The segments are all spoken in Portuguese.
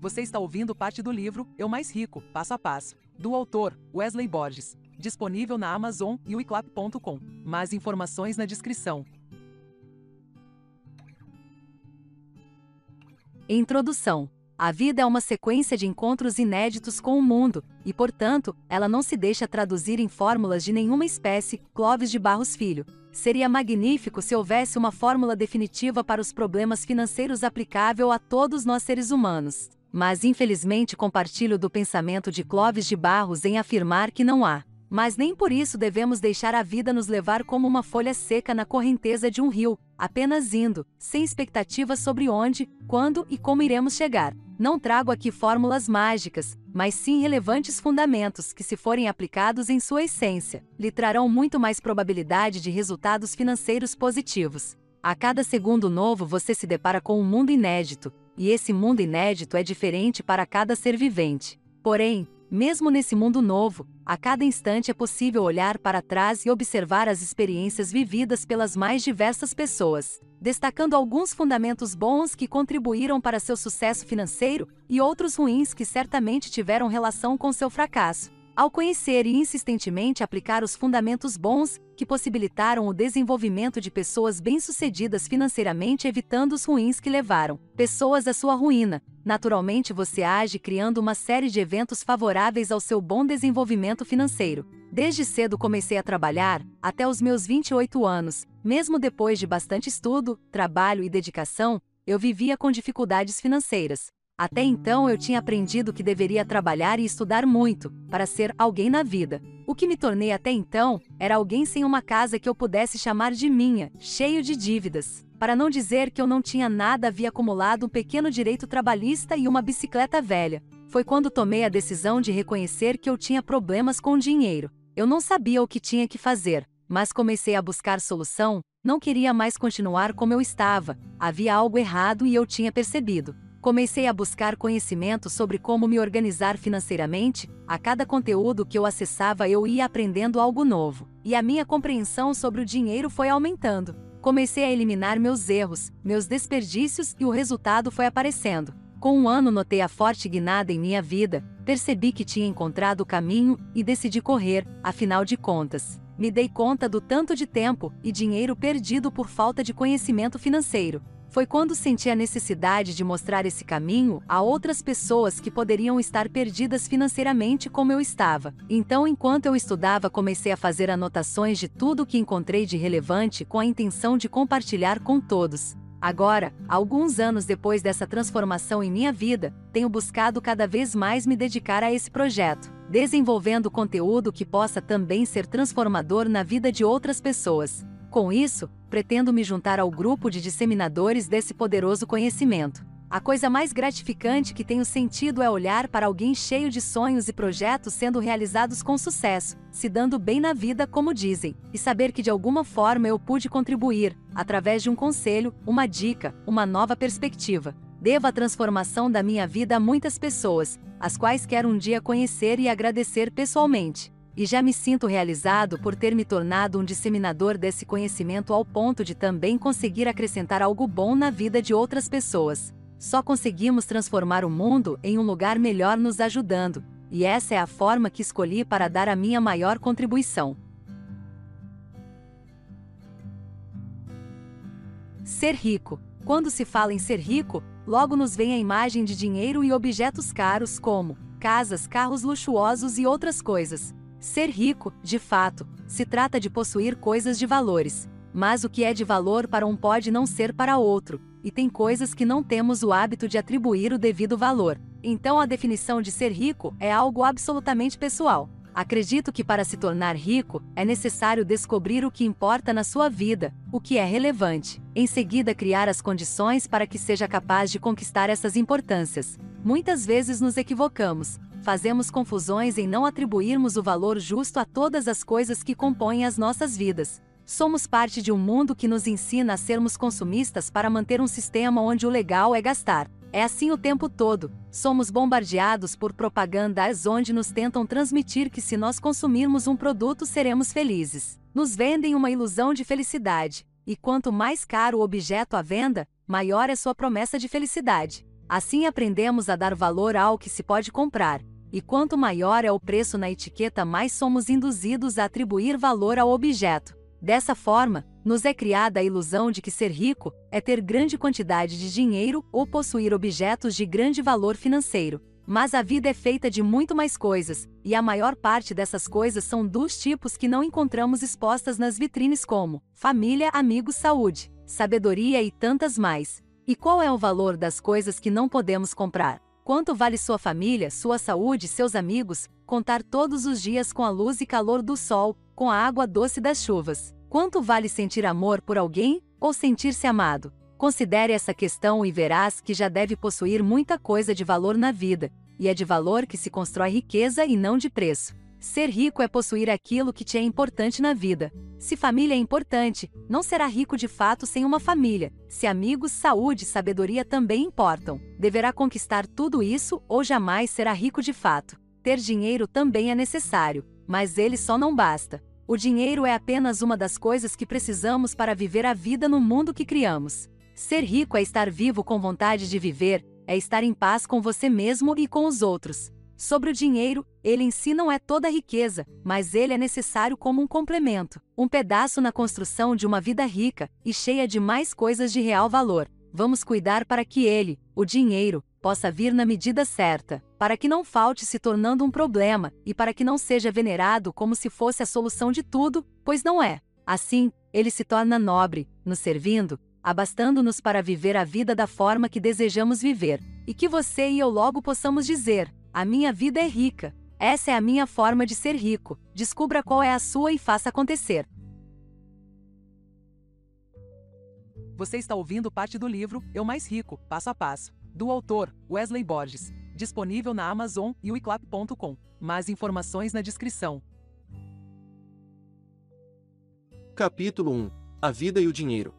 Você está ouvindo parte do livro Eu Mais Rico, Passo a Passo, do autor Wesley Borges, disponível na Amazon e o iclap.com. Mais informações na descrição. Introdução. A vida é uma sequência de encontros inéditos com o mundo, e, portanto, ela não se deixa traduzir em fórmulas de nenhuma espécie, Clóvis de Barros Filho. Seria magnífico se houvesse uma fórmula definitiva para os problemas financeiros aplicável a todos nós seres humanos. Mas infelizmente compartilho do pensamento de Clóvis de Barros em afirmar que não há. Mas nem por isso devemos deixar a vida nos levar como uma folha seca na correnteza de um rio, apenas indo, sem expectativas sobre onde, quando e como iremos chegar. Não trago aqui fórmulas mágicas, mas sim relevantes fundamentos que, se forem aplicados em sua essência, lhe trarão muito mais probabilidade de resultados financeiros positivos. A cada segundo novo você se depara com um mundo inédito, e esse mundo inédito é diferente para cada ser vivente. Porém, mesmo nesse mundo novo, a cada instante é possível olhar para trás e observar as experiências vividas pelas mais diversas pessoas, destacando alguns fundamentos bons que contribuíram para seu sucesso financeiro e outros ruins que certamente tiveram relação com seu fracasso ao conhecer e insistentemente aplicar os fundamentos bons que possibilitaram o desenvolvimento de pessoas bem-sucedidas financeiramente, evitando os ruins que levaram pessoas à sua ruína. Naturalmente, você age criando uma série de eventos favoráveis ao seu bom desenvolvimento financeiro. Desde cedo comecei a trabalhar, até os meus 28 anos, mesmo depois de bastante estudo, trabalho e dedicação, eu vivia com dificuldades financeiras. Até então eu tinha aprendido que deveria trabalhar e estudar muito, para ser alguém na vida. O que me tornei até então era alguém sem uma casa que eu pudesse chamar de minha, cheio de dívidas. Para não dizer que eu não tinha nada, havia acumulado um pequeno direito trabalhista e uma bicicleta velha. Foi quando tomei a decisão de reconhecer que eu tinha problemas com dinheiro. Eu não sabia o que tinha que fazer, mas comecei a buscar solução. Não queria mais continuar como eu estava. Havia algo errado e eu tinha percebido. Comecei a buscar conhecimento sobre como me organizar financeiramente, a cada conteúdo que eu acessava eu ia aprendendo algo novo, e a minha compreensão sobre o dinheiro foi aumentando. Comecei a eliminar meus erros, meus desperdícios e o resultado foi aparecendo. Com um ano notei a forte guinada em minha vida, percebi que tinha encontrado o caminho e decidi correr, afinal de contas. Me dei conta do tanto de tempo e dinheiro perdido por falta de conhecimento financeiro. Foi quando senti a necessidade de mostrar esse caminho a outras pessoas que poderiam estar perdidas financeiramente como eu estava. Então, enquanto eu estudava, comecei a fazer anotações de tudo o que encontrei de relevante com a intenção de compartilhar com todos. Agora, alguns anos depois dessa transformação em minha vida, tenho buscado cada vez mais me dedicar a esse projeto, desenvolvendo conteúdo que possa também ser transformador na vida de outras pessoas. Com isso, pretendo me juntar ao grupo de disseminadores desse poderoso conhecimento. A coisa mais gratificante que tenho sentido é olhar para alguém cheio de sonhos e projetos sendo realizados com sucesso, se dando bem na vida, como dizem, e saber que de alguma forma eu pude contribuir, através de um conselho, uma dica, uma nova perspectiva. Devo a transformação da minha vida a muitas pessoas, as quais quero um dia conhecer e agradecer pessoalmente e já me sinto realizado por ter me tornado um disseminador desse conhecimento ao ponto de também conseguir acrescentar algo bom na vida de outras pessoas. Só conseguimos transformar o mundo em um lugar melhor nos ajudando, e essa é a forma que escolhi para dar a minha maior contribuição. Ser rico. Quando se fala em ser rico, logo nos vem a imagem de dinheiro e objetos caros como casas, carros luxuosos e outras coisas. Ser rico, de fato, se trata de possuir coisas de valores. Mas o que é de valor para um pode não ser para outro, e tem coisas que não temos o hábito de atribuir o devido valor. Então a definição de ser rico é algo absolutamente pessoal. Acredito que para se tornar rico, é necessário descobrir o que importa na sua vida, o que é relevante. Em seguida, criar as condições para que seja capaz de conquistar essas importâncias. Muitas vezes nos equivocamos, fazemos confusões em não atribuirmos o valor justo a todas as coisas que compõem as nossas vidas. Somos parte de um mundo que nos ensina a sermos consumistas para manter um sistema onde o legal é gastar. É assim o tempo todo. Somos bombardeados por propagandas onde nos tentam transmitir que se nós consumirmos um produto seremos felizes. Nos vendem uma ilusão de felicidade. E quanto mais caro o objeto à venda, maior é sua promessa de felicidade. Assim aprendemos a dar valor ao que se pode comprar, e quanto maior é o preço na etiqueta, mais somos induzidos a atribuir valor ao objeto. Dessa forma, nos é criada a ilusão de que ser rico é ter grande quantidade de dinheiro ou possuir objetos de grande valor financeiro. Mas a vida é feita de muito mais coisas, e a maior parte dessas coisas são dos tipos que não encontramos expostas nas vitrines como família, amigos, saúde, sabedoria e tantas mais. E qual é o valor das coisas que não podemos comprar? Quanto vale sua família, sua saúde, seus amigos, contar todos os dias com a luz e calor do sol, com a água doce das chuvas? Quanto vale sentir amor por alguém ou sentir-se amado? Considere essa questão e verás que já deve possuir muita coisa de valor na vida, e é de valor que se constrói riqueza e não de preço. Ser rico é possuir aquilo que te é importante na vida. Se família é importante, não será rico de fato sem uma família. Se amigos, saúde e sabedoria também importam, deverá conquistar tudo isso ou jamais será rico de fato. Ter dinheiro também é necessário, mas ele só não basta. O dinheiro é apenas uma das coisas que precisamos para viver a vida no mundo que criamos. Ser rico é estar vivo com vontade de viver, é estar em paz com você mesmo e com os outros. Sobre o dinheiro, ele em si não é toda a riqueza, mas ele é necessário como um complemento, um pedaço na construção de uma vida rica e cheia de mais coisas de real valor. Vamos cuidar para que ele, o dinheiro, possa vir na medida certa, para que não falte se tornando um problema e para que não seja venerado como se fosse a solução de tudo, pois não é. Assim, ele se torna nobre, nos servindo, abastando-nos para viver a vida da forma que desejamos viver, e que você e eu logo possamos dizer: a minha vida é rica. Essa é a minha forma de ser rico. Descubra qual é a sua e faça acontecer. Você está ouvindo parte do livro Eu Mais Rico, Passo a Passo, do autor Wesley Borges, disponível na Amazon e o iclap.com. Mais informações na descrição. Capítulo 1 A Vida e o Dinheiro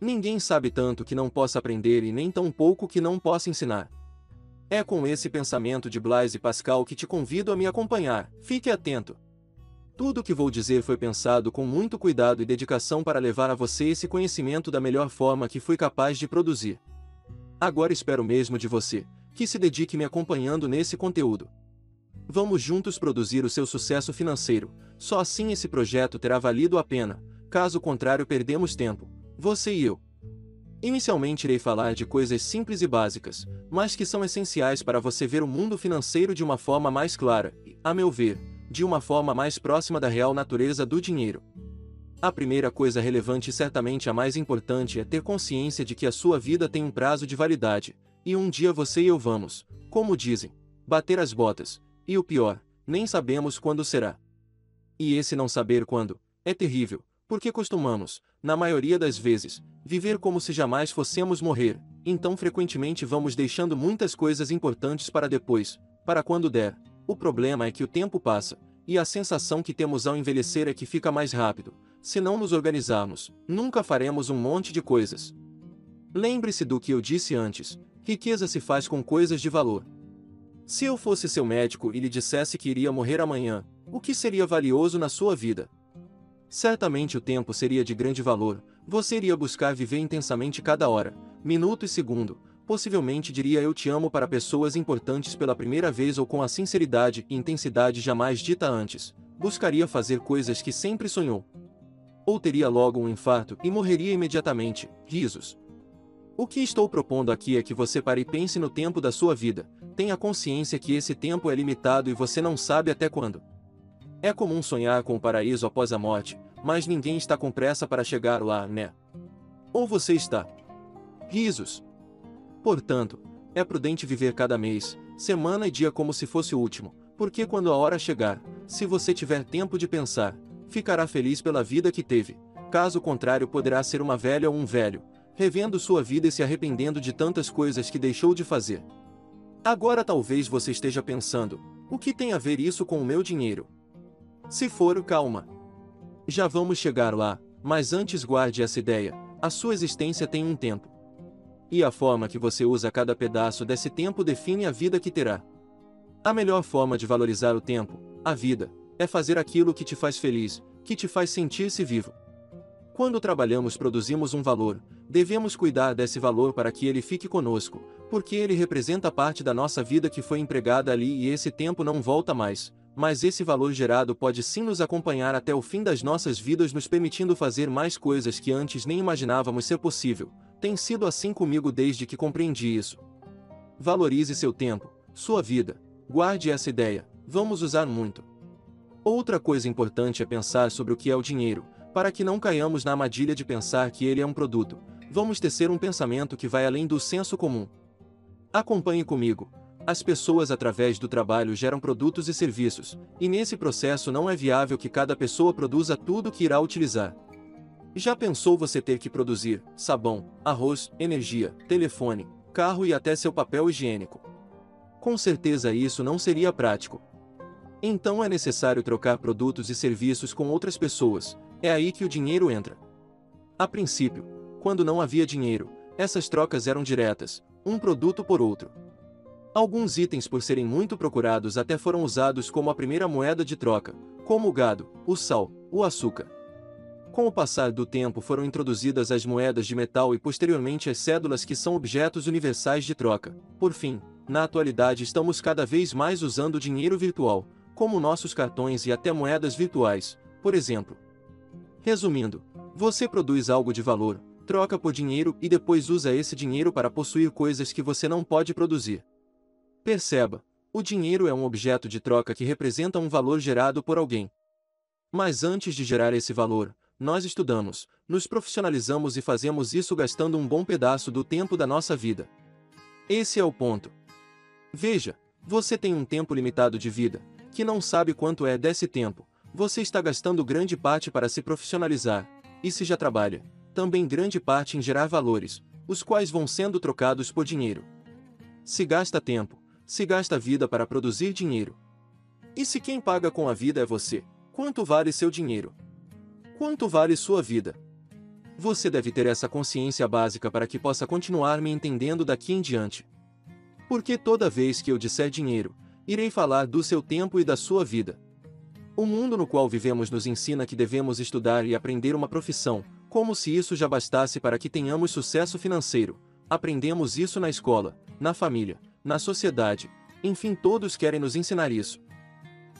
Ninguém sabe tanto que não possa aprender e nem tão pouco que não possa ensinar. É com esse pensamento de Blaise Pascal que te convido a me acompanhar. Fique atento. Tudo o que vou dizer foi pensado com muito cuidado e dedicação para levar a você esse conhecimento da melhor forma que fui capaz de produzir. Agora espero mesmo de você, que se dedique me acompanhando nesse conteúdo. Vamos juntos produzir o seu sucesso financeiro, só assim esse projeto terá valido a pena, caso contrário perdemos tempo, você e eu. Inicialmente irei falar de coisas simples e básicas, mas que são essenciais para você ver o mundo financeiro de uma forma mais clara e, a meu ver, de uma forma mais próxima da real natureza do dinheiro. A primeira coisa relevante e certamente a mais importante é ter consciência de que a sua vida tem um prazo de validade, e um dia você e eu vamos, como dizem, bater as botas, e o pior, nem sabemos quando será. E esse não saber quando, é terrível, porque costumamos, na maioria das vezes, viver como se jamais fossemos morrer, então frequentemente vamos deixando muitas coisas importantes para depois, para quando der. O problema é que o tempo passa, e a sensação que temos ao envelhecer é que fica mais rápido. Se não nos organizarmos, nunca faremos um monte de coisas. Lembre-se do que eu disse antes: riqueza se faz com coisas de valor. Se eu fosse seu médico e lhe dissesse que iria morrer amanhã, o que seria valioso na sua vida? Certamente o tempo seria de grande valor, você iria buscar viver intensamente cada hora, minuto e segundo, possivelmente diria eu te amo para pessoas importantes pela primeira vez ou com a sinceridade e intensidade jamais dita antes, buscaria fazer coisas que sempre sonhou. Ou teria logo um infarto e morreria imediatamente, risos. O que estou propondo aqui é que você pare e pense no tempo da sua vida, tenha consciência que esse tempo é limitado e você não sabe até quando. É comum sonhar com o paraíso após a morte, mas ninguém está com pressa para chegar lá, né? Ou você está? Risos. Portanto, é prudente viver cada mês, semana e dia como se fosse o último, porque quando a hora chegar, se você tiver tempo de pensar, ficará feliz pela vida que teve. Caso contrário, poderá ser uma velha ou um velho, revendo sua vida e se arrependendo de tantas coisas que deixou de fazer. Agora talvez você esteja pensando: o que tem a ver isso com o meu dinheiro? Se for, calma. Já vamos chegar lá, mas antes guarde essa ideia: a sua existência tem um tempo. E a forma que você usa cada pedaço desse tempo define a vida que terá. A melhor forma de valorizar o tempo, a vida, é fazer aquilo que te faz feliz, que te faz sentir-se vivo. Quando trabalhamos, produzimos um valor, devemos cuidar desse valor para que ele fique conosco, porque ele representa parte da nossa vida que foi empregada ali e esse tempo não volta mais. Mas esse valor gerado pode sim nos acompanhar até o fim das nossas vidas, nos permitindo fazer mais coisas que antes nem imaginávamos ser possível. Tem sido assim comigo desde que compreendi isso. Valorize seu tempo, sua vida. Guarde essa ideia, vamos usar muito. Outra coisa importante é pensar sobre o que é o dinheiro, para que não caiamos na armadilha de pensar que ele é um produto. Vamos tecer um pensamento que vai além do senso comum. Acompanhe comigo. As pessoas através do trabalho geram produtos e serviços, e nesse processo não é viável que cada pessoa produza tudo que irá utilizar. Já pensou você ter que produzir sabão, arroz, energia, telefone, carro e até seu papel higiênico? Com certeza isso não seria prático. Então é necessário trocar produtos e serviços com outras pessoas, é aí que o dinheiro entra. A princípio, quando não havia dinheiro, essas trocas eram diretas, um produto por outro. Alguns itens, por serem muito procurados, até foram usados como a primeira moeda de troca, como o gado, o sal, o açúcar. Com o passar do tempo foram introduzidas as moedas de metal e posteriormente as cédulas que são objetos universais de troca. Por fim, na atualidade estamos cada vez mais usando dinheiro virtual, como nossos cartões e até moedas virtuais, por exemplo. Resumindo, você produz algo de valor, troca por dinheiro e depois usa esse dinheiro para possuir coisas que você não pode produzir. Perceba, o dinheiro é um objeto de troca que representa um valor gerado por alguém. Mas antes de gerar esse valor, nós estudamos, nos profissionalizamos e fazemos isso gastando um bom pedaço do tempo da nossa vida. Esse é o ponto. Veja, você tem um tempo limitado de vida, que não sabe quanto é desse tempo. Você está gastando grande parte para se profissionalizar, e se já trabalha, também grande parte em gerar valores, os quais vão sendo trocados por dinheiro. Se gasta tempo, se gasta vida para produzir dinheiro. E se quem paga com a vida é você, quanto vale seu dinheiro? Quanto vale sua vida? Você deve ter essa consciência básica para que possa continuar me entendendo daqui em diante. Porque toda vez que eu disser dinheiro, irei falar do seu tempo e da sua vida. O mundo no qual vivemos nos ensina que devemos estudar e aprender uma profissão, como se isso já bastasse para que tenhamos sucesso financeiro. Aprendemos isso na escola, na família, na sociedade, enfim, todos querem nos ensinar isso.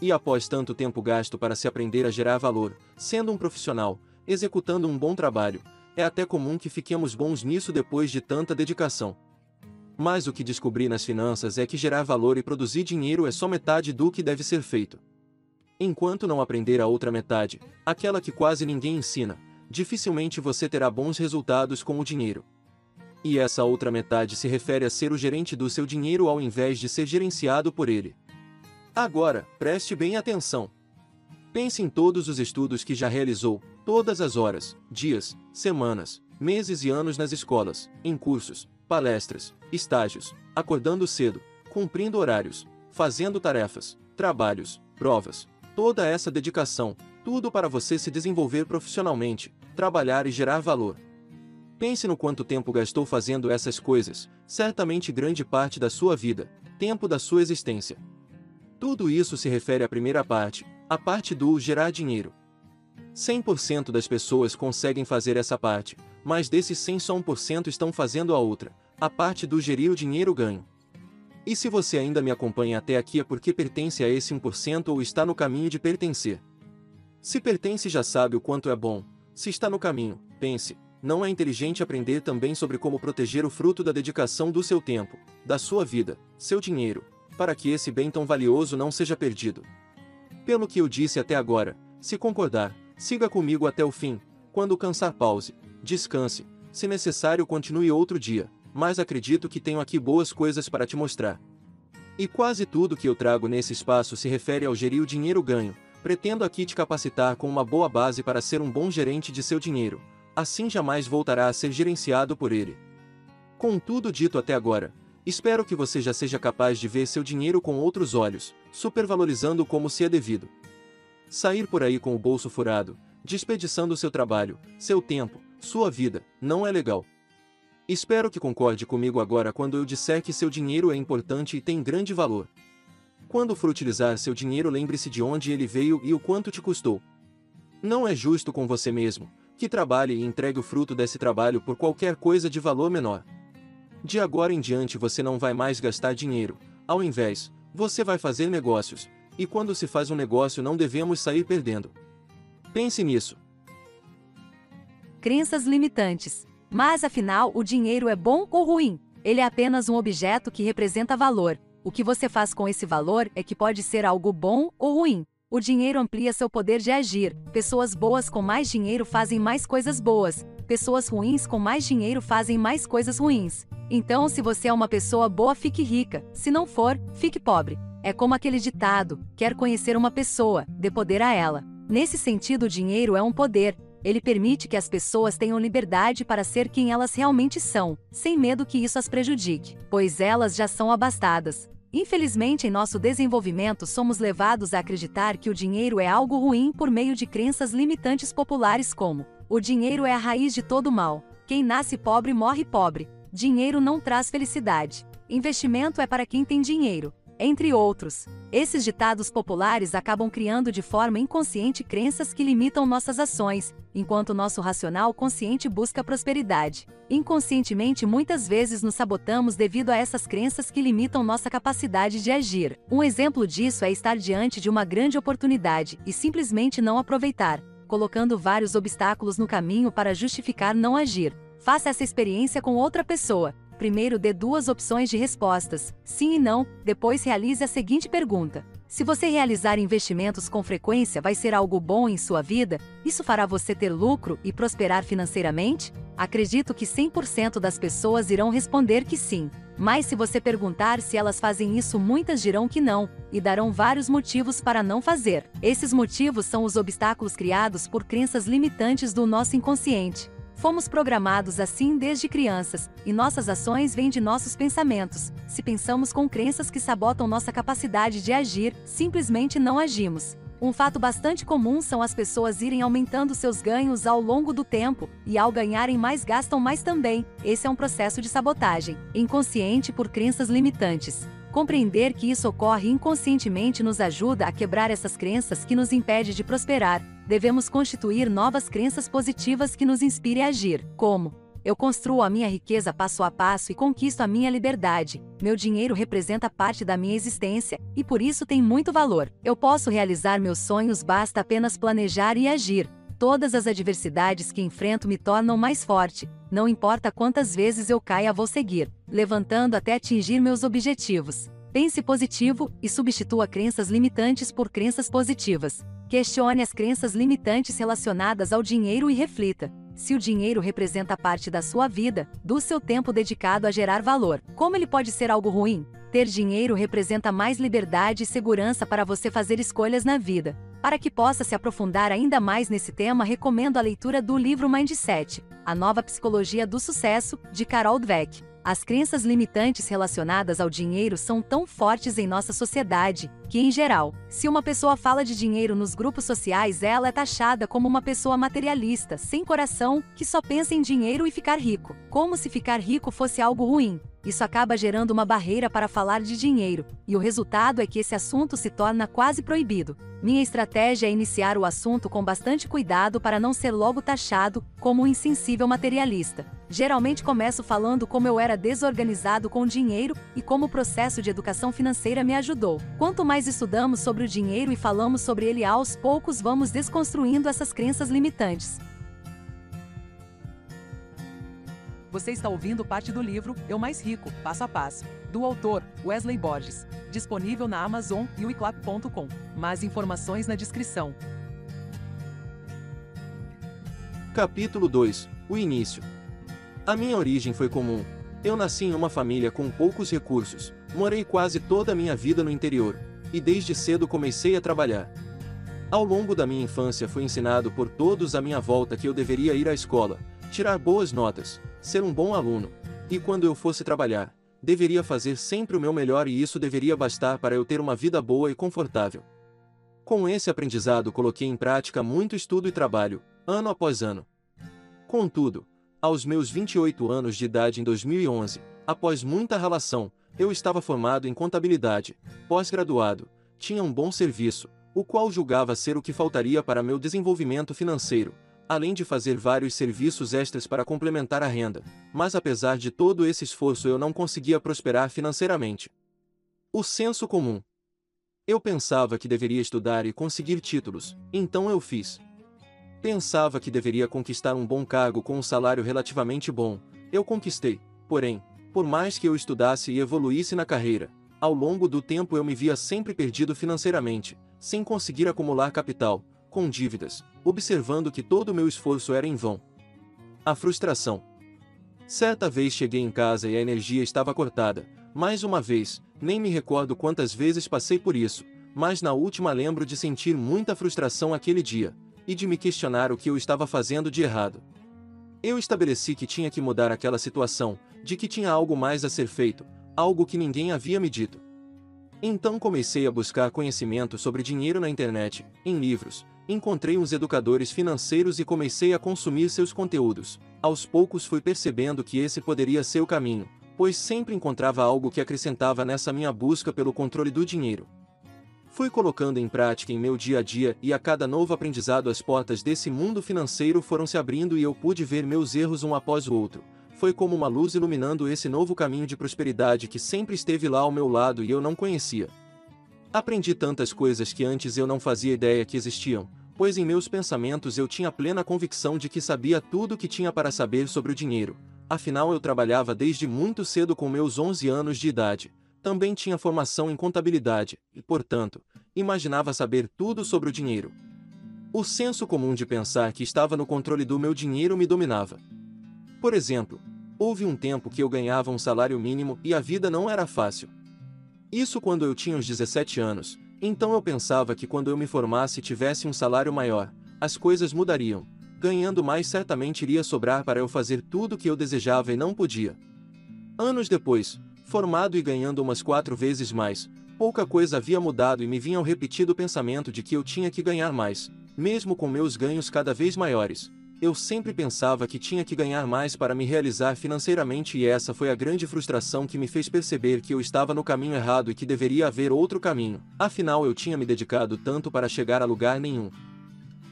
E após tanto tempo gasto para se aprender a gerar valor, sendo um profissional, executando um bom trabalho, é até comum que fiquemos bons nisso depois de tanta dedicação. Mas o que descobri nas finanças é que gerar valor e produzir dinheiro é só metade do que deve ser feito. Enquanto não aprender a outra metade, aquela que quase ninguém ensina, dificilmente você terá bons resultados com o dinheiro. E essa outra metade se refere a ser o gerente do seu dinheiro ao invés de ser gerenciado por ele. Agora, preste bem atenção. Pense em todos os estudos que já realizou, todas as horas, dias, semanas, meses e anos nas escolas, em cursos, palestras, estágios, acordando cedo, cumprindo horários, fazendo tarefas, trabalhos, provas. Toda essa dedicação, tudo para você se desenvolver profissionalmente, trabalhar e gerar valor. Pense no quanto tempo gastou fazendo essas coisas, certamente grande parte da sua vida, tempo da sua existência. Tudo isso se refere à primeira parte, a parte do gerar dinheiro. 100% das pessoas conseguem fazer essa parte, mas desses 100 só 1% estão fazendo a outra, a parte do gerir o dinheiro ganho. E se você ainda me acompanha até aqui é porque pertence a esse 1% ou está no caminho de pertencer. Se pertence já sabe o quanto é bom, se está no caminho, pense, não é inteligente aprender também sobre como proteger o fruto da dedicação do seu tempo, da sua vida, seu dinheiro, para que esse bem tão valioso não seja perdido. Pelo que eu disse até agora, se concordar, siga comigo até o fim, quando cansar pause, descanse, se necessário continue outro dia, mas acredito que tenho aqui boas coisas para te mostrar. E quase tudo que eu trago nesse espaço se refere ao gerir o dinheiro ganho, pretendo aqui te capacitar com uma boa base para ser um bom gerente de seu dinheiro, assim jamais voltará a ser gerenciado por ele. Com tudo dito até agora, espero que você já seja capaz de ver seu dinheiro com outros olhos, supervalorizando como se é devido. Sair por aí com o bolso furado, desperdiçando seu trabalho, seu tempo, sua vida, não é legal. Espero que concorde comigo agora quando eu disser que seu dinheiro é importante e tem grande valor. Quando for utilizar seu dinheiro, lembre-se de onde ele veio e o quanto te custou. Não é justo com você mesmo, que trabalhe e entregue o fruto desse trabalho por qualquer coisa de valor menor. De agora em diante você não vai mais gastar dinheiro, ao invés, você vai fazer negócios, e quando se faz um negócio não devemos sair perdendo. Pense nisso. Crenças limitantes. Mas afinal, o dinheiro é bom ou ruim? Ele é apenas um objeto que representa valor. O que você faz com esse valor é que pode ser algo bom ou ruim. O dinheiro amplia seu poder de agir. Pessoas boas com mais dinheiro fazem mais coisas boas. Pessoas ruins com mais dinheiro fazem mais coisas ruins. Então, se você é uma pessoa boa, fique rica. Se não for, fique pobre. É como aquele ditado: quer conhecer uma pessoa, dê poder a ela. Nesse sentido, o dinheiro é um poder. Ele permite que as pessoas tenham liberdade para ser quem elas realmente são, sem medo que isso as prejudique, pois elas já são abastadas. Infelizmente, em nosso desenvolvimento, somos levados a acreditar que o dinheiro é algo ruim por meio de crenças limitantes populares como: o dinheiro é a raiz de todo mal. Quem nasce pobre morre pobre. Dinheiro não traz felicidade. Investimento é para quem tem dinheiro entre outros. Esses ditados populares acabam criando de forma inconsciente crenças que limitam nossas ações, enquanto nosso racional consciente busca prosperidade. Inconscientemente, muitas vezes nos sabotamos devido a essas crenças que limitam nossa capacidade de agir. Um exemplo disso é estar diante de uma grande oportunidade e simplesmente não aproveitar, colocando vários obstáculos no caminho para justificar não agir. Faça essa experiência com outra pessoa Primeiro dê duas opções de respostas, sim e não, depois realize a seguinte pergunta. Se você realizar investimentos com frequência vai ser algo bom em sua vida? Isso fará você ter lucro e prosperar financeiramente? Acredito que 100% das pessoas irão responder que sim. Mas se você perguntar se elas fazem isso, muitas dirão que não, e darão vários motivos para não fazer. Esses motivos são os obstáculos criados por crenças limitantes do nosso inconsciente. Fomos programados assim desde crianças, e nossas ações vêm de nossos pensamentos. Se pensamos com crenças que sabotam nossa capacidade de agir, simplesmente não agimos. Um fato bastante comum são as pessoas irem aumentando seus ganhos ao longo do tempo, e ao ganharem mais gastam mais também. Esse é um processo de sabotagem, inconsciente por crenças limitantes. Compreender que isso ocorre inconscientemente nos ajuda a quebrar essas crenças que nos impede de prosperar. Devemos constituir novas crenças positivas que nos inspirem a agir, como eu construo a minha riqueza passo a passo e conquisto a minha liberdade. Meu dinheiro representa parte da minha existência e por isso tem muito valor. Eu posso realizar meus sonhos, basta apenas planejar e agir. Todas as adversidades que enfrento me tornam mais forte. Não importa quantas vezes eu caia, vou seguir, levantando até atingir meus objetivos. Pense positivo e substitua crenças limitantes por crenças positivas. Questione as crenças limitantes relacionadas ao dinheiro e reflita: se o dinheiro representa parte da sua vida, do seu tempo dedicado a gerar valor, como ele pode ser algo ruim? Ter dinheiro representa mais liberdade e segurança para você fazer escolhas na vida. Para que possa se aprofundar ainda mais nesse tema, recomendo a leitura do livro Mindset, A Nova Psicologia do Sucesso, de Carol Dweck. As crenças limitantes relacionadas ao dinheiro são tão fortes em nossa sociedade que, em geral, se uma pessoa fala de dinheiro nos grupos sociais, ela é taxada como uma pessoa materialista, sem coração, que só pensa em dinheiro e ficar rico, como se ficar rico fosse algo ruim. Isso acaba gerando uma barreira para falar de dinheiro, e o resultado é que esse assunto se torna quase proibido. Minha estratégia é iniciar o assunto com bastante cuidado para não ser logo taxado como um insensível materialista. Geralmente começo falando como eu era desorganizado com dinheiro e como o processo de educação financeira me ajudou. Quanto mais estudamos sobre o dinheiro e falamos sobre ele, aos poucos vamos desconstruindo essas crenças limitantes. Você está ouvindo parte do livro Eu Mais Rico, Passo a Passo, do autor Wesley Borges, disponível na Amazon e o iclap.com. Mais informações na descrição. Capítulo 2 O início. A minha origem foi comum. Eu nasci em uma família com poucos recursos, morei quase toda a minha vida no interior, e desde cedo comecei a trabalhar. Ao longo da minha infância fui ensinado por todos à minha volta que eu deveria ir à escola, tirar boas notas, ser um bom aluno, e quando eu fosse trabalhar, deveria fazer sempre o meu melhor e isso deveria bastar para eu ter uma vida boa e confortável. Com esse aprendizado coloquei em prática muito estudo e trabalho, ano após ano. Contudo, aos meus 28 anos de idade em 2011, após muita relação, eu estava formado em contabilidade, pós-graduado, tinha um bom serviço, o qual julgava ser o que faltaria para meu desenvolvimento financeiro, além de fazer vários serviços extras para complementar a renda, mas apesar de todo esse esforço eu não conseguia prosperar financeiramente. O senso comum. Eu pensava que deveria estudar e conseguir títulos, então eu fiz. Pensava que deveria conquistar um bom cargo com um salário relativamente bom, eu conquistei, porém, por mais que eu estudasse e evoluísse na carreira, ao longo do tempo eu me via sempre perdido financeiramente, sem conseguir acumular capital, com dívidas, observando que todo o meu esforço era em vão. A frustração. Certa vez cheguei em casa e a energia estava cortada. Mais uma vez, nem me recordo quantas vezes passei por isso, mas na última lembro de sentir muita frustração aquele dia, e de me questionar o que eu estava fazendo de errado. Eu estabeleci que tinha que mudar aquela situação, de que tinha algo mais a ser feito, algo que ninguém havia me dito. Então comecei a buscar conhecimento sobre dinheiro na internet, em livros, encontrei uns educadores financeiros e comecei a consumir seus conteúdos. Aos poucos fui percebendo que esse poderia ser o caminho, pois sempre encontrava algo que acrescentava nessa minha busca pelo controle do dinheiro. Fui colocando em prática em meu dia a dia e a cada novo aprendizado as portas desse mundo financeiro foram se abrindo e eu pude ver meus erros um após o outro. Foi como uma luz iluminando esse novo caminho de prosperidade que sempre esteve lá ao meu lado e eu não conhecia. Aprendi tantas coisas que antes eu não fazia ideia que existiam, pois em meus pensamentos eu tinha plena convicção de que sabia tudo o que tinha para saber sobre o dinheiro. Afinal, eu trabalhava desde muito cedo com meus 11 anos de idade. Também tinha formação em contabilidade e, portanto, imaginava saber tudo sobre o dinheiro. O senso comum de pensar que estava no controle do meu dinheiro me dominava. Por exemplo, houve um tempo que eu ganhava um salário mínimo e a vida não era fácil. Isso quando eu tinha uns 17 anos, então eu pensava que quando eu me formasse e tivesse um salário maior, as coisas mudariam. Ganhando mais certamente iria sobrar para eu fazer tudo o que eu desejava e não podia. Anos depois, formado e ganhando umas quatro vezes mais, pouca coisa havia mudado e me vinha o repetido pensamento de que eu tinha que ganhar mais, mesmo com meus ganhos cada vez maiores, eu sempre pensava que tinha que ganhar mais para me realizar financeiramente e essa foi a grande frustração que me fez perceber que eu estava no caminho errado e que deveria haver outro caminho. Afinal, eu tinha me dedicado tanto para chegar a lugar nenhum.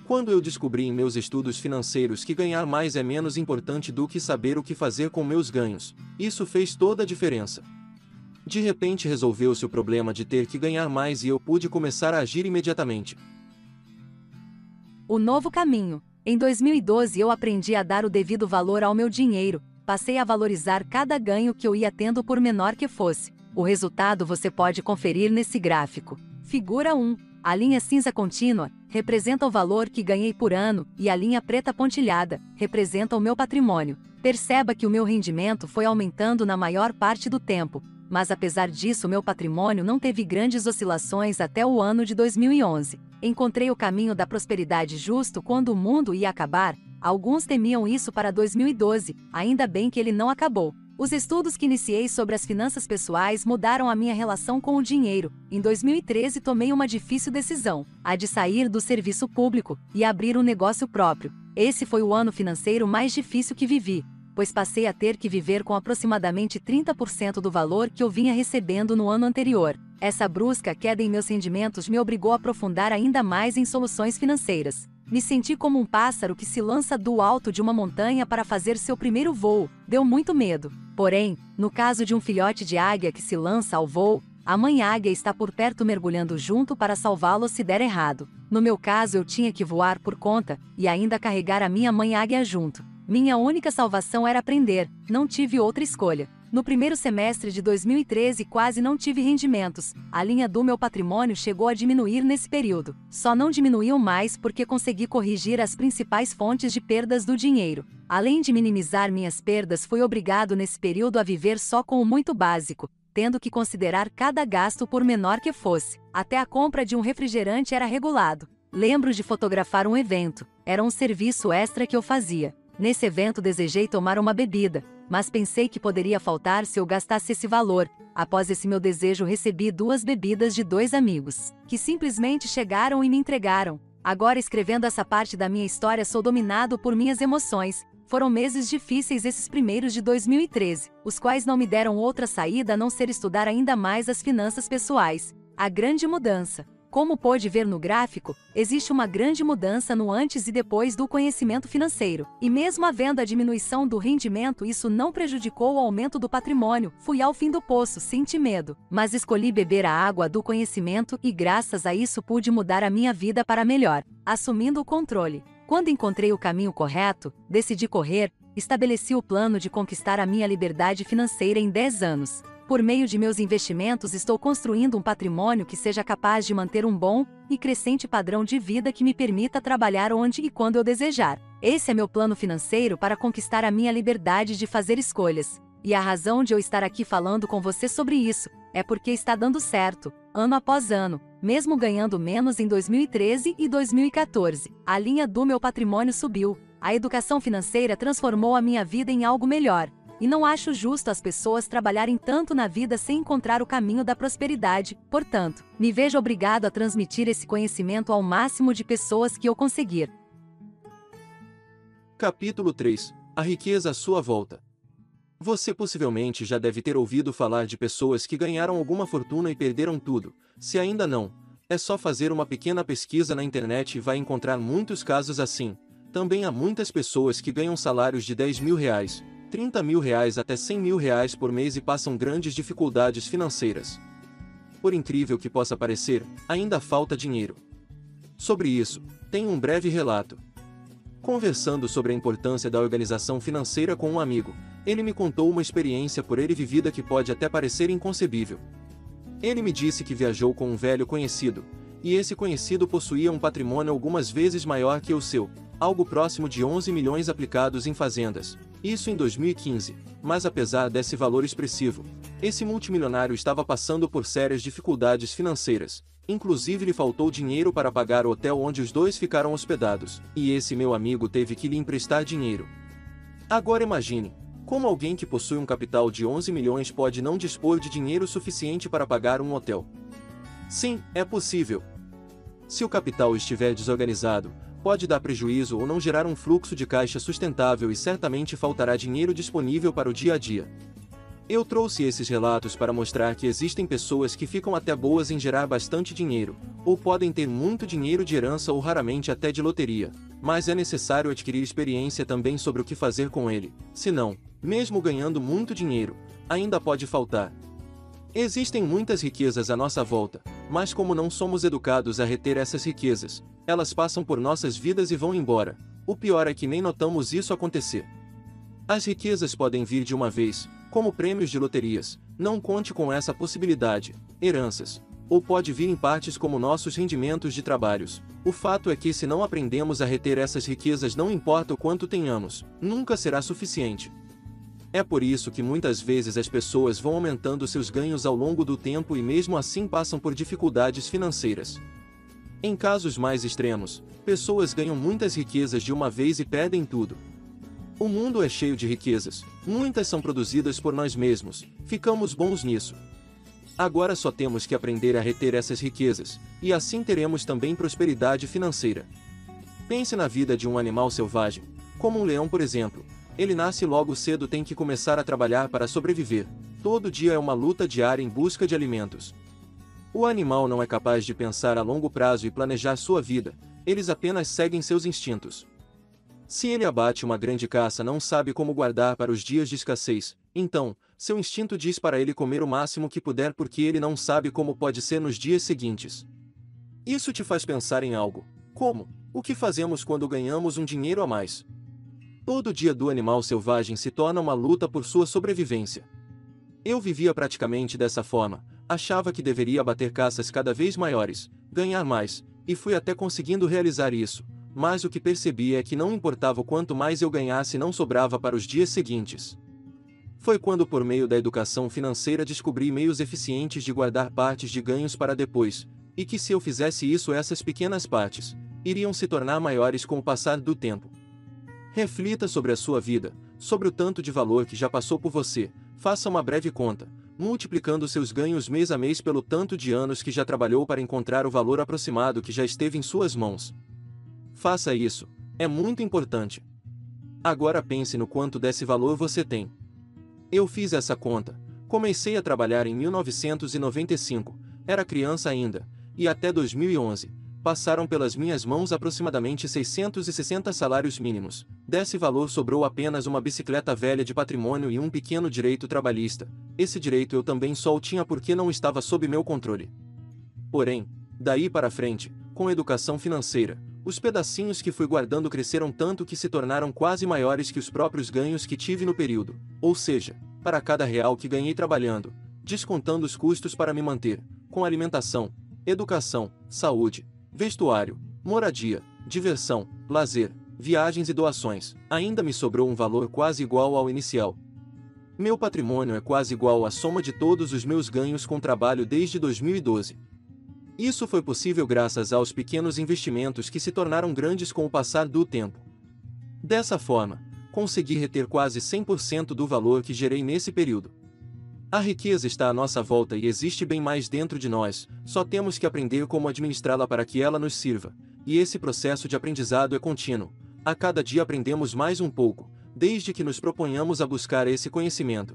Quando eu descobri em meus estudos financeiros que ganhar mais é menos importante do que saber o que fazer com meus ganhos, isso fez toda a diferença. De repente resolveu-se o problema de ter que ganhar mais e eu pude começar a agir imediatamente. O novo caminho em 2012 eu aprendi a dar o devido valor ao meu dinheiro, passei a valorizar cada ganho que eu ia tendo por menor que fosse. O resultado você pode conferir nesse gráfico. Figura 1. A linha cinza contínua representa o valor que ganhei por ano e a linha preta pontilhada representa o meu patrimônio. Perceba que o meu rendimento foi aumentando na maior parte do tempo, mas apesar disso meu patrimônio não teve grandes oscilações até o ano de 2011. Encontrei o caminho da prosperidade justo quando o mundo ia acabar. Alguns temiam isso para 2012, ainda bem que ele não acabou. Os estudos que iniciei sobre as finanças pessoais mudaram a minha relação com o dinheiro. Em 2013 tomei uma difícil decisão, a de sair do serviço público e abrir um negócio próprio. Esse foi o ano financeiro mais difícil que vivi, pois passei a ter que viver com aproximadamente 30% do valor que eu vinha recebendo no ano anterior. Essa brusca queda em meus rendimentos me obrigou a aprofundar ainda mais em soluções financeiras. Me senti como um pássaro que se lança do alto de uma montanha para fazer seu primeiro voo. Deu muito medo. Porém, no caso de um filhote de águia que se lança ao voo, a mãe águia está por perto mergulhando junto para salvá-lo se der errado. No meu caso, eu tinha que voar por conta e ainda carregar a minha mãe águia junto. Minha única salvação era aprender, não tive outra escolha. No primeiro semestre de 2013 quase não tive rendimentos, a linha do meu patrimônio chegou a diminuir nesse período. Só não diminuiu mais porque consegui corrigir as principais fontes de perdas do dinheiro. Além de minimizar minhas perdas, fui obrigado nesse período a viver só com o muito básico, tendo que considerar cada gasto por menor que fosse. Até a compra de um refrigerante era regulado. Lembro de fotografar um evento, era um serviço extra que eu fazia. Nesse evento desejei tomar uma bebida, mas pensei que poderia faltar se eu gastasse esse valor. Após esse meu desejo, recebi duas bebidas de dois amigos, que simplesmente chegaram e me entregaram. Agora, escrevendo essa parte da minha história, sou dominado por minhas emoções. Foram meses difíceis esses primeiros de 2013, os quais não me deram outra saída a não ser estudar ainda mais as finanças pessoais. A grande mudança. Como pôde ver no gráfico, existe uma grande mudança no antes e depois do conhecimento financeiro. E mesmo havendo a diminuição do rendimento, isso não prejudicou o aumento do patrimônio. Fui ao fim do poço, senti medo. Mas escolhi beber a água do conhecimento e graças a isso pude mudar a minha vida para melhor, assumindo o controle. Quando encontrei o caminho correto, decidi correr, estabeleci o plano de conquistar a minha liberdade financeira em 10 anos. Por meio de meus investimentos, estou construindo um patrimônio que seja capaz de manter um bom e crescente padrão de vida que me permita trabalhar onde e quando eu desejar. Esse é meu plano financeiro para conquistar a minha liberdade de fazer escolhas. E a razão de eu estar aqui falando com você sobre isso é porque está dando certo, ano após ano, mesmo ganhando menos em 2013 e 2014. A linha do meu patrimônio subiu. A educação financeira transformou a minha vida em algo melhor e não acho justo as pessoas trabalharem tanto na vida sem encontrar o caminho da prosperidade, portanto, me vejo obrigado a transmitir esse conhecimento ao máximo de pessoas que eu conseguir. Capítulo 3 A riqueza à sua volta. Você possivelmente já deve ter ouvido falar de pessoas que ganharam alguma fortuna e perderam tudo. Se ainda não, é só fazer uma pequena pesquisa na internet e vai encontrar muitos casos assim. Também há muitas pessoas que ganham salários de 10 mil reais, 30 mil reais até 100 mil reais por mês e passam grandes dificuldades financeiras. Por incrível que possa parecer, ainda falta dinheiro. Sobre isso, tem um breve relato. Conversando sobre a importância da organização financeira com um amigo, ele me contou uma experiência por ele vivida que pode até parecer inconcebível. Ele me disse que viajou com um velho conhecido, e esse conhecido possuía um patrimônio algumas vezes maior que o seu, algo próximo de 11 milhões aplicados em fazendas, isso em 2015. Mas apesar desse valor expressivo, esse multimilionário estava passando por sérias dificuldades financeiras. Inclusive lhe faltou dinheiro para pagar o hotel onde os dois ficaram hospedados, e esse meu amigo teve que lhe emprestar dinheiro. Agora imagine, como alguém que possui um capital de 11 milhões pode não dispor de dinheiro suficiente para pagar um hotel? Sim, é possível. Se o capital estiver desorganizado, pode dar prejuízo ou não gerar um fluxo de caixa sustentável e certamente faltará dinheiro disponível para o dia a dia. Eu trouxe esses relatos para mostrar que existem pessoas que ficam até boas em gerar bastante dinheiro, ou podem ter muito dinheiro de herança ou raramente até de loteria, mas é necessário adquirir experiência também sobre o que fazer com ele, senão, mesmo ganhando muito dinheiro, ainda pode faltar. Existem muitas riquezas à nossa volta, mas como não somos educados a reter essas riquezas, elas passam por nossas vidas e vão embora. O pior é que nem notamos isso acontecer. As riquezas podem vir de uma vez, como prêmios de loterias, não conte com essa possibilidade, heranças, ou pode vir em partes como nossos rendimentos de trabalhos. O fato é que se não aprendemos a reter essas riquezas não importa o quanto tenhamos, nunca será suficiente. É por isso que muitas vezes as pessoas vão aumentando seus ganhos ao longo do tempo e mesmo assim passam por dificuldades financeiras. Em casos mais extremos, pessoas ganham muitas riquezas de uma vez e perdem tudo. O mundo é cheio de riquezas, muitas são produzidas por nós mesmos, ficamos bons nisso. Agora só temos que aprender a reter essas riquezas, e assim teremos também prosperidade financeira. Pense na vida de um animal selvagem, como um leão, por exemplo. Ele nasce logo cedo tem que começar a trabalhar para sobreviver. Todo dia é uma luta diária em busca de alimentos. O animal não é capaz de pensar a longo prazo e planejar sua vida, eles apenas seguem seus instintos. Se ele abate uma grande caça, não sabe como guardar para os dias de escassez, então, seu instinto diz para ele comer o máximo que puder porque ele não sabe como pode ser nos dias seguintes. Isso te faz pensar em algo. Como? O que fazemos quando ganhamos um dinheiro a mais? Todo dia do animal selvagem se torna uma luta por sua sobrevivência. Eu vivia praticamente dessa forma, Achava que deveria bater caças cada vez maiores, ganhar mais, e fui até conseguindo realizar isso, mas o que percebi é que não importava o quanto mais eu ganhasse não sobrava para os dias seguintes. Foi quando por meio da educação financeira descobri meios eficientes de guardar partes de ganhos para depois, e que se eu fizesse isso essas pequenas partes, iriam se tornar maiores com o passar do tempo. Reflita sobre a sua vida, sobre o tanto de valor que já passou por você, faça uma breve conta, multiplicando seus ganhos mês a mês pelo tanto de anos que já trabalhou para encontrar o valor aproximado que já esteve em suas mãos. Faça isso, é muito importante. Agora pense no quanto desse valor você tem. Eu fiz essa conta. Comecei a trabalhar em 1995, era criança ainda, e até 2011, passaram pelas minhas mãos aproximadamente 660 salários mínimos. Desse valor sobrou apenas uma bicicleta velha de patrimônio e um pequeno direito trabalhista. Esse direito eu também só o tinha porque não estava sob meu controle. Porém, daí para frente, com educação financeira, os pedacinhos que fui guardando cresceram tanto que se tornaram quase maiores que os próprios ganhos que tive no período. Ou seja, para cada real que ganhei trabalhando, descontando os custos para me manter, com alimentação, educação, saúde, vestuário, moradia, diversão, lazer, viagens e doações, ainda me sobrou um valor quase igual ao inicial. Meu patrimônio é quase igual à soma de todos os meus ganhos com trabalho desde 2012. Isso foi possível graças aos pequenos investimentos que se tornaram grandes com o passar do tempo. Dessa forma, consegui reter quase 100% do valor que gerei nesse período. A riqueza está à nossa volta e existe bem mais dentro de nós, só temos que aprender como administrá-la para que ela nos sirva. E esse processo de aprendizado é contínuo. A cada dia aprendemos mais um pouco, desde que nos proponhamos a buscar esse conhecimento.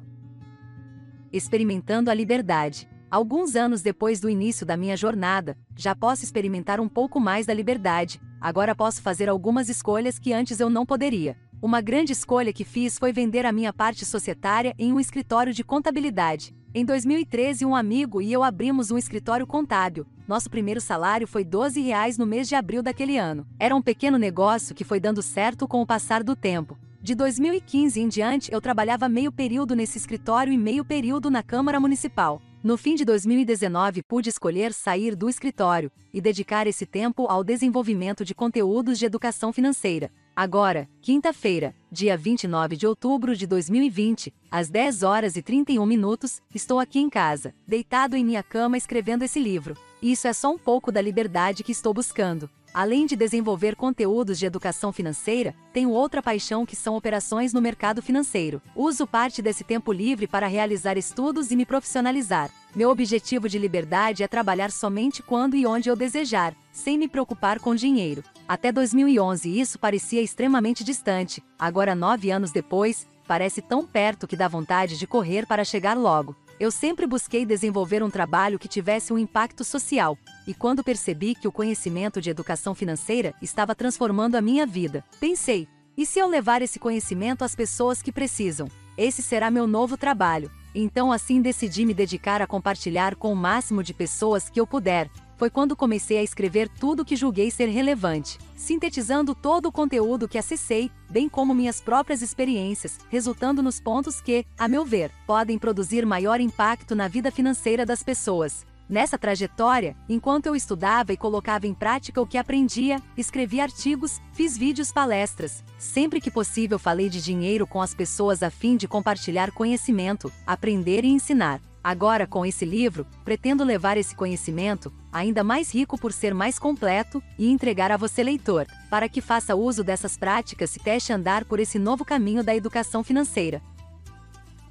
Experimentando a liberdade. Alguns anos depois do início da minha jornada, já posso experimentar um pouco mais da liberdade, agora posso fazer algumas escolhas que antes eu não poderia. Uma grande escolha que fiz foi vender a minha parte societária em um escritório de contabilidade. Em 2013, um amigo e eu abrimos um escritório contábil. Nosso primeiro salário foi 12 reais no mês de abril daquele ano. Era um pequeno negócio que foi dando certo com o passar do tempo. De 2015 em diante, eu trabalhava meio período nesse escritório e meio período na Câmara Municipal. No fim de 2019, pude escolher sair do escritório e dedicar esse tempo ao desenvolvimento de conteúdos de educação financeira. Agora, quinta-feira, dia 29 de outubro de 2020, às 10 horas e 31 minutos, estou aqui em casa, deitado em minha cama escrevendo esse livro. Isso é só um pouco da liberdade que estou buscando. Além de desenvolver conteúdos de educação financeira, tenho outra paixão que são operações no mercado financeiro. Uso parte desse tempo livre para realizar estudos e me profissionalizar. Meu objetivo de liberdade é trabalhar somente quando e onde eu desejar, sem me preocupar com dinheiro. Até 2011 isso parecia extremamente distante, agora nove anos depois, parece tão perto que dá vontade de correr para chegar logo. Eu sempre busquei desenvolver um trabalho que tivesse um impacto social, e quando percebi que o conhecimento de educação financeira estava transformando a minha vida, pensei: e se eu levar esse conhecimento às pessoas que precisam? Esse será meu novo trabalho. Então assim decidi me dedicar a compartilhar com o máximo de pessoas que eu puder, foi quando comecei a escrever tudo que julguei ser relevante, sintetizando todo o conteúdo que acessei, bem como minhas próprias experiências, resultando nos pontos que, a meu ver, podem produzir maior impacto na vida financeira das pessoas. Nessa trajetória, enquanto eu estudava e colocava em prática o que aprendia, escrevi artigos, fiz vídeos palestras. Sempre que possível falei de dinheiro com as pessoas a fim de compartilhar conhecimento, aprender e ensinar. Agora, com esse livro, pretendo levar esse conhecimento, ainda mais rico por ser mais completo, e entregar a você, leitor, para que faça uso dessas práticas e teste andar por esse novo caminho da educação financeira.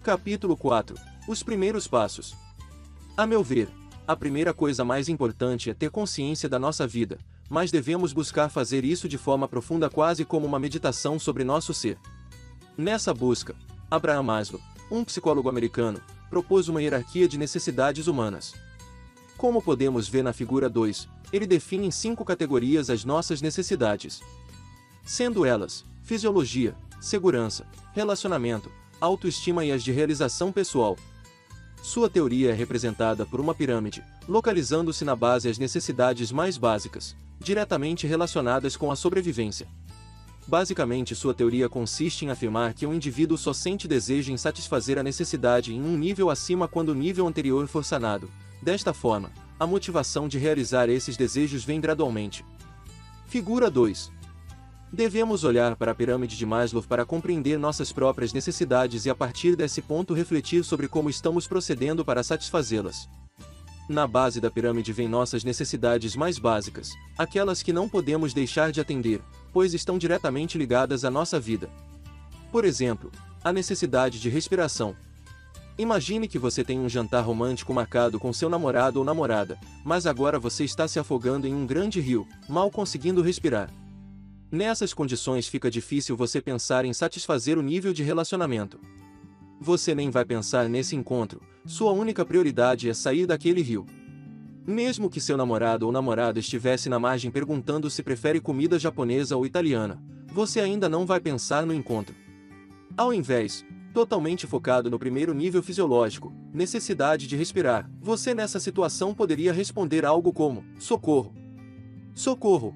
Capítulo 4 Os primeiros passos. A meu ver, a primeira coisa mais importante é ter consciência da nossa vida, mas devemos buscar fazer isso de forma profunda, quase como uma meditação sobre nosso ser. Nessa busca, Abraham Maslow, um psicólogo americano, propôs uma hierarquia de necessidades humanas. Como podemos ver na figura 2, ele define em cinco categorias as nossas necessidades. Sendo elas, fisiologia, segurança, relacionamento, autoestima e as de realização pessoal. Sua teoria é representada por uma pirâmide, localizando-se na base as necessidades mais básicas, diretamente relacionadas com a sobrevivência. Basicamente, sua teoria consiste em afirmar que um indivíduo só sente desejo em satisfazer a necessidade em um nível acima quando o nível anterior for sanado. Desta forma, a motivação de realizar esses desejos vem gradualmente. Figura 2. Devemos olhar para a pirâmide de Maslow para compreender nossas próprias necessidades e a partir desse ponto refletir sobre como estamos procedendo para satisfazê-las. Na base da pirâmide vem nossas necessidades mais básicas, aquelas que não podemos deixar de atender, pois estão diretamente ligadas à nossa vida. Por exemplo, a necessidade de respiração. Imagine que você tem um jantar romântico marcado com seu namorado ou namorada, mas agora você está se afogando em um grande rio, mal conseguindo respirar. Nessas condições fica difícil você pensar em satisfazer o nível de relacionamento. Você nem vai pensar nesse encontro, sua única prioridade é sair daquele rio. Mesmo que seu namorado ou namorada estivesse na margem perguntando se prefere comida japonesa ou italiana, você ainda não vai pensar no encontro. Ao invés, totalmente focado no primeiro nível fisiológico, necessidade de respirar, você nessa situação poderia responder algo como: socorro. Socorro.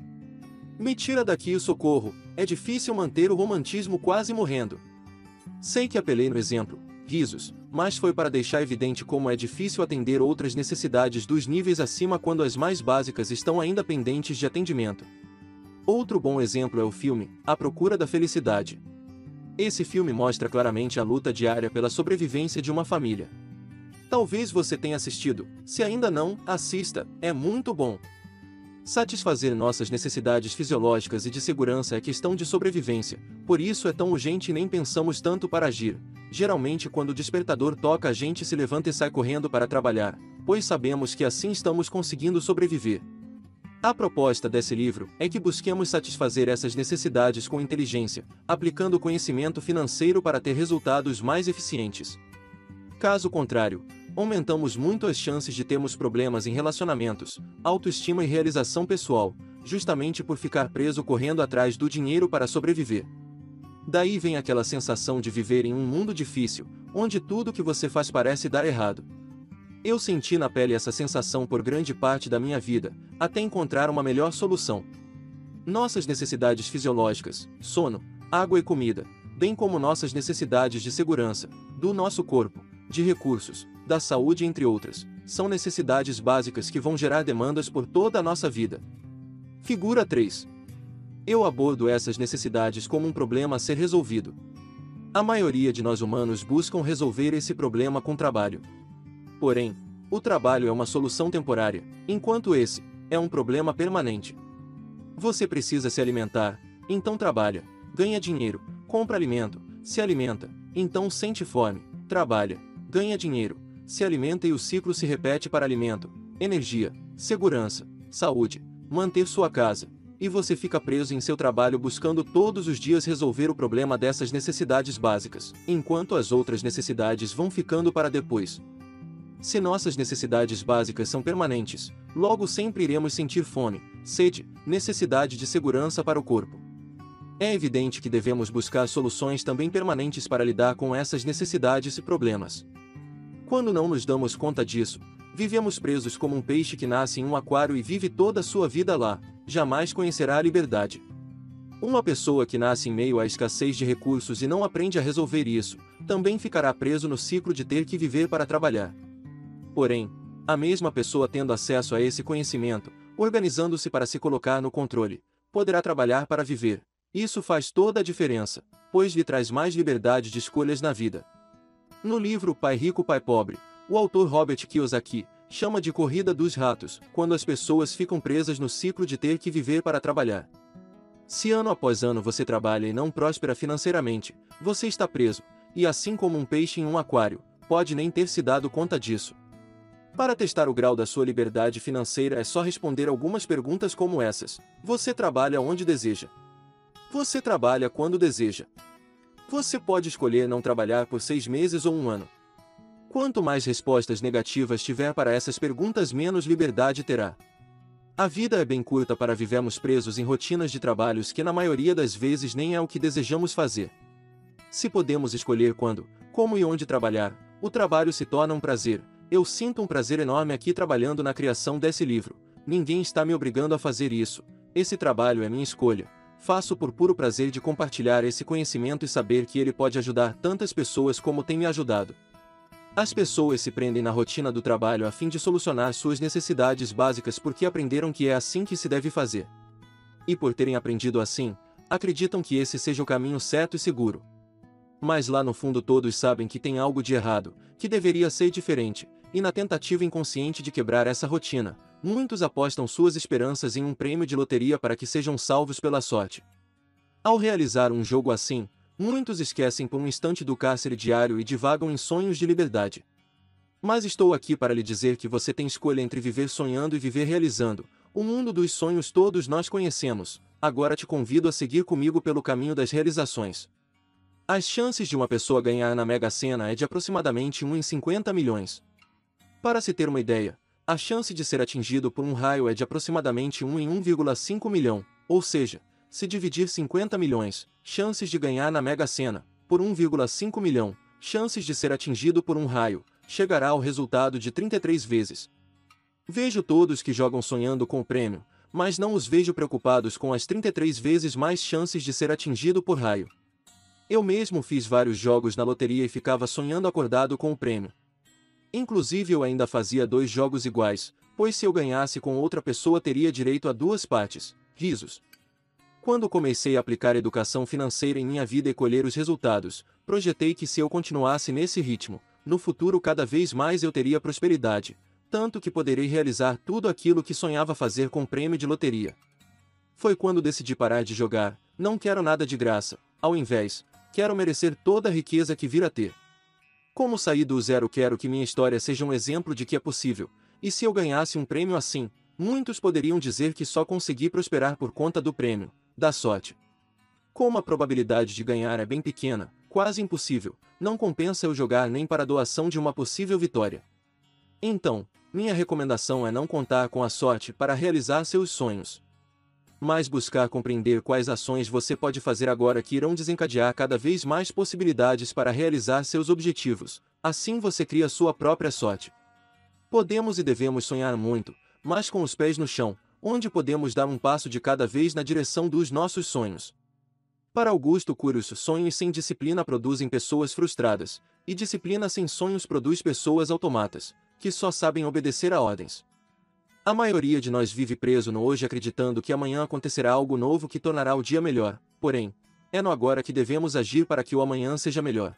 Me tira daqui o socorro, é difícil manter o romantismo quase morrendo. Sei que apelei no exemplo, risos, mas foi para deixar evidente como é difícil atender outras necessidades dos níveis acima quando as mais básicas estão ainda pendentes de atendimento. Outro bom exemplo é o filme A Procura da Felicidade. Esse filme mostra claramente a luta diária pela sobrevivência de uma família. Talvez você tenha assistido, se ainda não, assista, é muito bom. Satisfazer nossas necessidades fisiológicas e de segurança é questão de sobrevivência, por isso é tão urgente e nem pensamos tanto para agir. Geralmente, quando o despertador toca, a gente se levanta e sai correndo para trabalhar, pois sabemos que assim estamos conseguindo sobreviver. A proposta desse livro é que busquemos satisfazer essas necessidades com inteligência, aplicando conhecimento financeiro para ter resultados mais eficientes. Caso contrário, aumentamos muito as chances de termos problemas em relacionamentos, autoestima e realização pessoal, justamente por ficar preso correndo atrás do dinheiro para sobreviver. Daí vem aquela sensação de viver em um mundo difícil, onde tudo que você faz parece dar errado. Eu senti na pele essa sensação por grande parte da minha vida, até encontrar uma melhor solução. Nossas necessidades fisiológicas, sono, água e comida, bem como nossas necessidades de segurança, do nosso corpo, de recursos, da saúde entre outras, são necessidades básicas que vão gerar demandas por toda a nossa vida. Figura 3. Eu abordo essas necessidades como um problema a ser resolvido. A maioria de nós humanos buscam resolver esse problema com trabalho. Porém, o trabalho é uma solução temporária, enquanto esse é um problema permanente. Você precisa se alimentar, então trabalha, ganha dinheiro, compra alimento, se alimenta, então sente fome, trabalha, ganha dinheiro, se alimenta e o ciclo se repete para alimento, energia, segurança, saúde, manter sua casa, e você fica preso em seu trabalho buscando todos os dias resolver o problema dessas necessidades básicas, enquanto as outras necessidades vão ficando para depois, se nossas necessidades básicas são permanentes, logo sempre iremos sentir fome, sede, necessidade de segurança para o corpo. É evidente que devemos buscar soluções também permanentes para lidar com essas necessidades e problemas. Quando não nos damos conta disso, vivemos presos como um peixe que nasce em um aquário e vive toda a sua vida lá, jamais conhecerá a liberdade. Uma pessoa que nasce em meio à escassez de recursos e não aprende a resolver isso, também ficará preso no ciclo de ter que viver para trabalhar. Porém, a mesma pessoa tendo acesso a esse conhecimento, organizando-se para se colocar no controle, poderá trabalhar para viver. Isso faz toda a diferença, pois lhe traz mais liberdade de escolhas na vida. No livro Pai Rico Pai Pobre, o autor Robert Kiyosaki chama de corrida dos ratos, quando as pessoas ficam presas no ciclo de ter que viver para trabalhar. Se ano após ano você trabalha e não próspera financeiramente, você está preso, e assim como um peixe em um aquário, pode nem ter se dado conta disso. Para testar o grau da sua liberdade financeira é só responder algumas perguntas como essas. Você trabalha onde deseja? Você trabalha quando deseja? Você pode escolher não trabalhar por seis meses ou um ano. Quanto mais respostas negativas tiver para essas perguntas, menos liberdade terá. A vida é bem curta para vivermos presos em rotinas de trabalhos que na maioria das vezes nem é o que desejamos fazer. Se podemos escolher quando, como e onde trabalhar, o trabalho se torna um prazer, eu sinto um prazer enorme aqui trabalhando na criação desse livro. Ninguém está me obrigando a fazer isso. Esse trabalho é minha escolha. Faço por puro prazer de compartilhar esse conhecimento e saber que ele pode ajudar tantas pessoas como tem me ajudado. As pessoas se prendem na rotina do trabalho a fim de solucionar suas necessidades básicas porque aprenderam que é assim que se deve fazer. E por terem aprendido assim, acreditam que esse seja o caminho certo e seguro. Mas lá no fundo todos sabem que tem algo de errado, que deveria ser diferente, e na tentativa inconsciente de quebrar essa rotina, muitos apostam suas esperanças em um prêmio de loteria para que sejam salvos pela sorte. Ao realizar um jogo assim, muitos esquecem por um instante do cárcere diário e divagam em sonhos de liberdade. Mas estou aqui para lhe dizer que você tem escolha entre viver sonhando e viver realizando. O mundo dos sonhos todos nós conhecemos, agora te convido a seguir comigo pelo caminho das realizações. As chances de uma pessoa ganhar na Mega Sena é de aproximadamente 1 em 50 milhões. Para se ter uma ideia, a chance de ser atingido por um raio é de aproximadamente 1 em 1,5 milhão, ou seja, se dividir 50 milhões, chances de ganhar na Mega Sena, por 1,5 milhão, chances de ser atingido por um raio, chegará ao resultado de 33 vezes. Vejo todos que jogam sonhando com o prêmio, mas não os vejo preocupados com as 33 vezes mais chances de ser atingido por raio. Eu mesmo fiz vários jogos na loteria e ficava sonhando acordado com o prêmio. Inclusive eu ainda fazia dois jogos iguais, pois se eu ganhasse com outra pessoa teria direito a duas partes. Risos. Quando comecei a aplicar educação financeira em minha vida e colher os resultados, projetei que se eu continuasse nesse ritmo, no futuro cada vez mais eu teria prosperidade, tanto que poderei realizar tudo aquilo que sonhava fazer com prêmio de loteria. Foi quando decidi parar de jogar, não quero nada de graça, ao invés, quero merecer toda a riqueza que vir a ter. Como saí do zero? Quero que minha história seja um exemplo de que é possível, e se eu ganhasse um prêmio assim, muitos poderiam dizer que só consegui prosperar por conta do prêmio, da sorte. Como a probabilidade de ganhar é bem pequena, quase impossível, não compensa eu jogar nem para a doação de uma possível vitória. Então, minha recomendação é não contar com a sorte para realizar seus sonhos mas buscar compreender quais ações você pode fazer agora que irão desencadear cada vez mais possibilidades para realizar seus objetivos. Assim você cria sua própria sorte. Podemos e devemos sonhar muito, mas com os pés no chão, onde podemos dar um passo de cada vez na direção dos nossos sonhos. Para Augusto Curios, sonhos sem disciplina produzem pessoas frustradas, e disciplina sem sonhos produz pessoas automatas, que só sabem obedecer a ordens. A maioria de nós vive preso no hoje acreditando que amanhã acontecerá algo novo que tornará o dia melhor, porém, é no agora que devemos agir para que o amanhã seja melhor.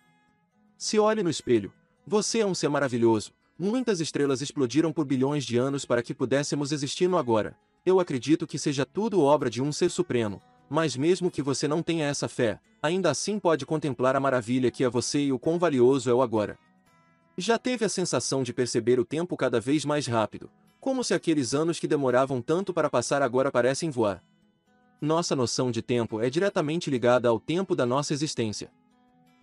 Se olhe no espelho. Você é um ser maravilhoso. Muitas estrelas explodiram por bilhões de anos para que pudéssemos existir no agora. Eu acredito que seja tudo obra de um ser supremo, mas mesmo que você não tenha essa fé, ainda assim pode contemplar a maravilha que é você e o quão valioso é o agora. Já teve a sensação de perceber o tempo cada vez mais rápido, como se aqueles anos que demoravam tanto para passar agora parecem voar. Nossa noção de tempo é diretamente ligada ao tempo da nossa existência.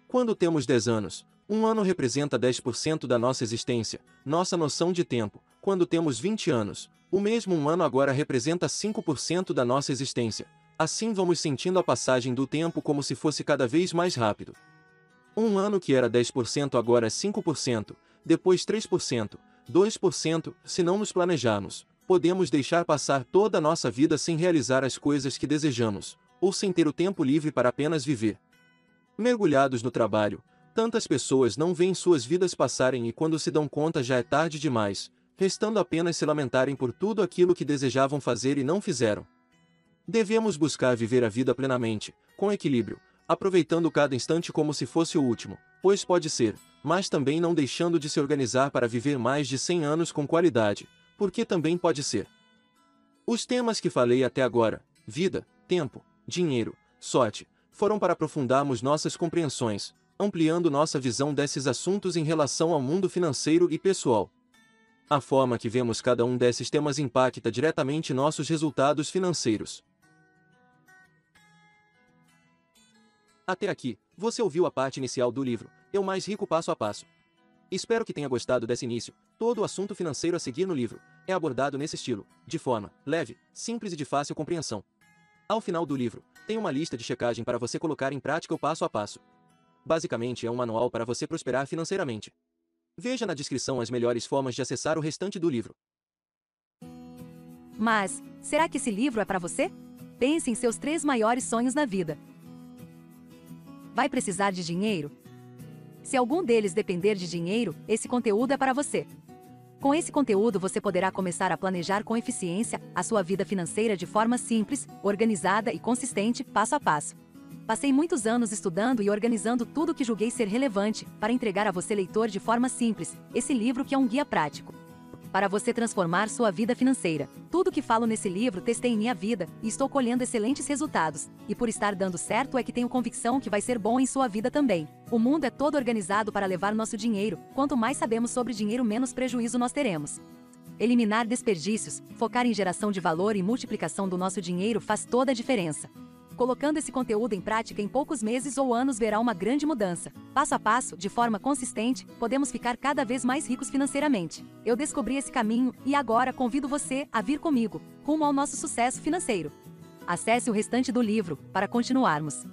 Quando temos 10 anos, um ano representa 10% da nossa existência, nossa noção de tempo. Quando temos 20 anos, o mesmo um ano agora representa 5% da nossa existência. Assim vamos sentindo a passagem do tempo como se fosse cada vez mais rápido. Um ano que era 10% agora é 5%, depois 3%, 2%, se não nos planejarmos, podemos deixar passar toda a nossa vida sem realizar as coisas que desejamos, ou sem ter o tempo livre para apenas viver. Mergulhados no trabalho, tantas pessoas não veem suas vidas passarem e quando se dão conta já é tarde demais, restando apenas se lamentarem por tudo aquilo que desejavam fazer e não fizeram. Devemos buscar viver a vida plenamente, com equilíbrio, aproveitando cada instante como se fosse o último, pois pode ser, mas também não deixando de se organizar para viver mais de 100 anos com qualidade, porque também pode ser. Os temas que falei até agora, vida, tempo, dinheiro, sorte, foram para aprofundarmos nossas compreensões, ampliando nossa visão desses assuntos em relação ao mundo financeiro e pessoal. A forma que vemos cada um desses temas impacta diretamente nossos resultados financeiros. Até aqui, você ouviu a parte inicial do livro, Eu Mais Rico Passo a Passo. Espero que tenha gostado desse início. Todo o assunto financeiro a seguir no livro é abordado nesse estilo, de forma leve, simples e de fácil compreensão. Ao final do livro, tem uma lista de checagem para você colocar em prática o passo a passo. Basicamente é um manual para você prosperar financeiramente. Veja na descrição as melhores formas de acessar o restante do livro. Mas, será que esse livro é para você? Pense em seus três maiores sonhos na vida. Vai precisar de dinheiro? Se algum deles depender de dinheiro, esse conteúdo é para você. Com esse conteúdo você poderá começar a planejar com eficiência a sua vida financeira de forma simples, organizada e consistente, passo a passo. Passei muitos anos estudando e organizando tudo que julguei ser relevante para entregar a você leitor de forma simples, esse livro que é um guia prático para você transformar sua vida financeira. Tudo que falo nesse livro testei em minha vida e estou colhendo excelentes resultados. E por estar dando certo é que tenho convicção que vai ser bom em sua vida também. O mundo é todo organizado para levar nosso dinheiro. Quanto mais sabemos sobre dinheiro, menos prejuízo nós teremos. Eliminar desperdícios, focar em geração de valor e multiplicação do nosso dinheiro faz toda a diferença. Colocando esse conteúdo em prática em poucos meses ou anos verá uma grande mudança. Passo a passo, de forma consistente, podemos ficar cada vez mais ricos financeiramente. Eu descobri esse caminho e agora convido você a vir comigo, rumo ao nosso sucesso financeiro. Acesse o restante do livro para continuarmos.